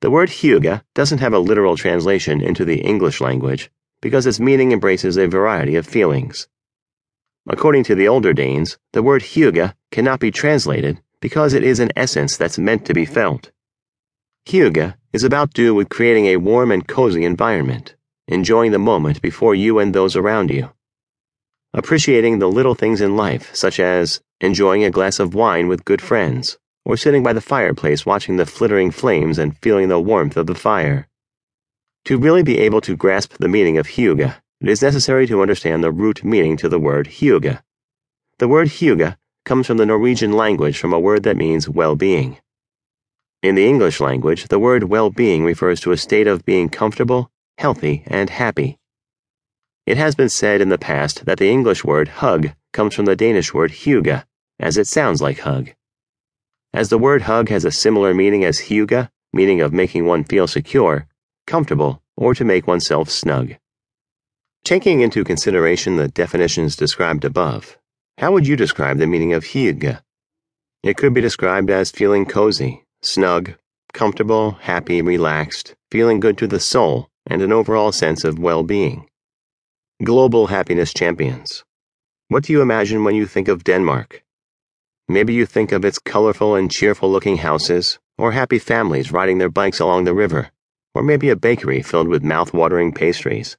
The word hygge doesn't have a literal translation into the English language because its meaning embraces a variety of feelings. According to the older Danes, the word hygge cannot be translated because it is an essence that's meant to be felt. Hygge is about do with creating a warm and cozy environment, enjoying the moment before you and those around you. Appreciating the little things in life, such as enjoying a glass of wine with good friends, or sitting by the fireplace watching the flittering flames and feeling the warmth of the fire. To really be able to grasp the meaning of hygge, it is necessary to understand the root meaning to the word hygge. The word hygge comes from the Norwegian language from a word that means well being. In the English language, the word well being refers to a state of being comfortable, healthy, and happy. It has been said in the past that the English word hug comes from the Danish word hygge, as it sounds like hug. As the word hug has a similar meaning as huga, meaning of making one feel secure, comfortable, or to make oneself snug. Taking into consideration the definitions described above, how would you describe the meaning of hygge? It could be described as feeling cozy, snug, comfortable, happy, relaxed, feeling good to the soul, and an overall sense of well being. Global Happiness Champions. What do you imagine when you think of Denmark? Maybe you think of its colorful and cheerful looking houses, or happy families riding their bikes along the river, or maybe a bakery filled with mouth watering pastries.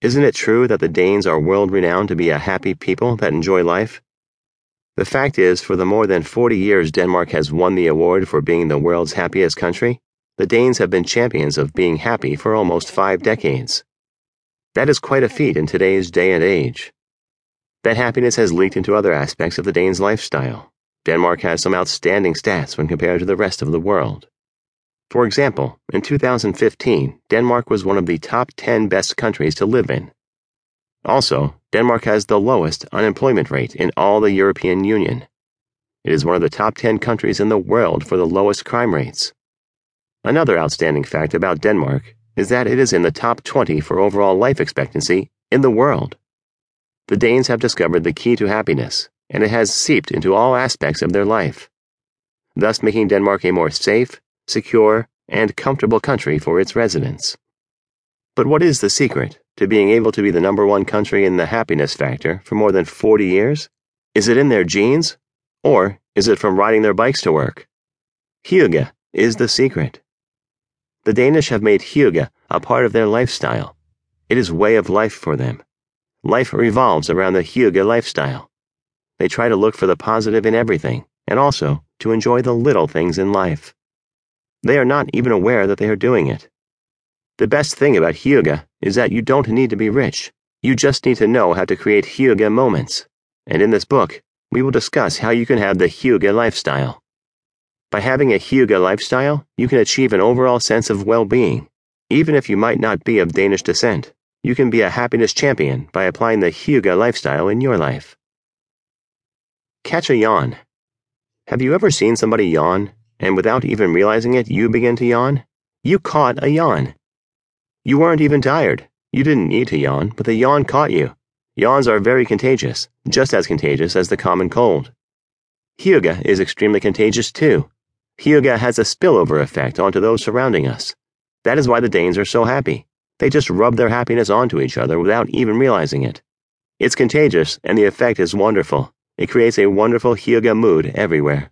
Isn't it true that the Danes are world renowned to be a happy people that enjoy life? The fact is, for the more than 40 years Denmark has won the award for being the world's happiest country, the Danes have been champions of being happy for almost five decades. That is quite a feat in today's day and age. That happiness has leaked into other aspects of the Danes' lifestyle. Denmark has some outstanding stats when compared to the rest of the world. For example, in 2015, Denmark was one of the top 10 best countries to live in. Also, Denmark has the lowest unemployment rate in all the European Union. It is one of the top 10 countries in the world for the lowest crime rates. Another outstanding fact about Denmark is that it is in the top 20 for overall life expectancy in the world. The Danes have discovered the key to happiness, and it has seeped into all aspects of their life, thus making Denmark a more safe, secure, and comfortable country for its residents. But what is the secret to being able to be the number one country in the happiness factor for more than 40 years? Is it in their genes? Or is it from riding their bikes to work? Hygge is the secret. The Danish have made hygge a part of their lifestyle. It is way of life for them. Life revolves around the hygge lifestyle. They try to look for the positive in everything and also to enjoy the little things in life. They are not even aware that they are doing it. The best thing about hygge is that you don't need to be rich. You just need to know how to create hygge moments. And in this book, we will discuss how you can have the hygge lifestyle. By having a hygge lifestyle, you can achieve an overall sense of well being. Even if you might not be of Danish descent, you can be a happiness champion by applying the hygge lifestyle in your life. Catch a yawn. Have you ever seen somebody yawn, and without even realizing it, you begin to yawn? You caught a yawn. You weren't even tired. You didn't need to yawn, but the yawn caught you. Yawns are very contagious, just as contagious as the common cold. Hygge is extremely contagious too. Hygge has a spillover effect onto those surrounding us. That is why the Danes are so happy. They just rub their happiness onto each other without even realizing it. It's contagious, and the effect is wonderful. It creates a wonderful Hygge mood everywhere.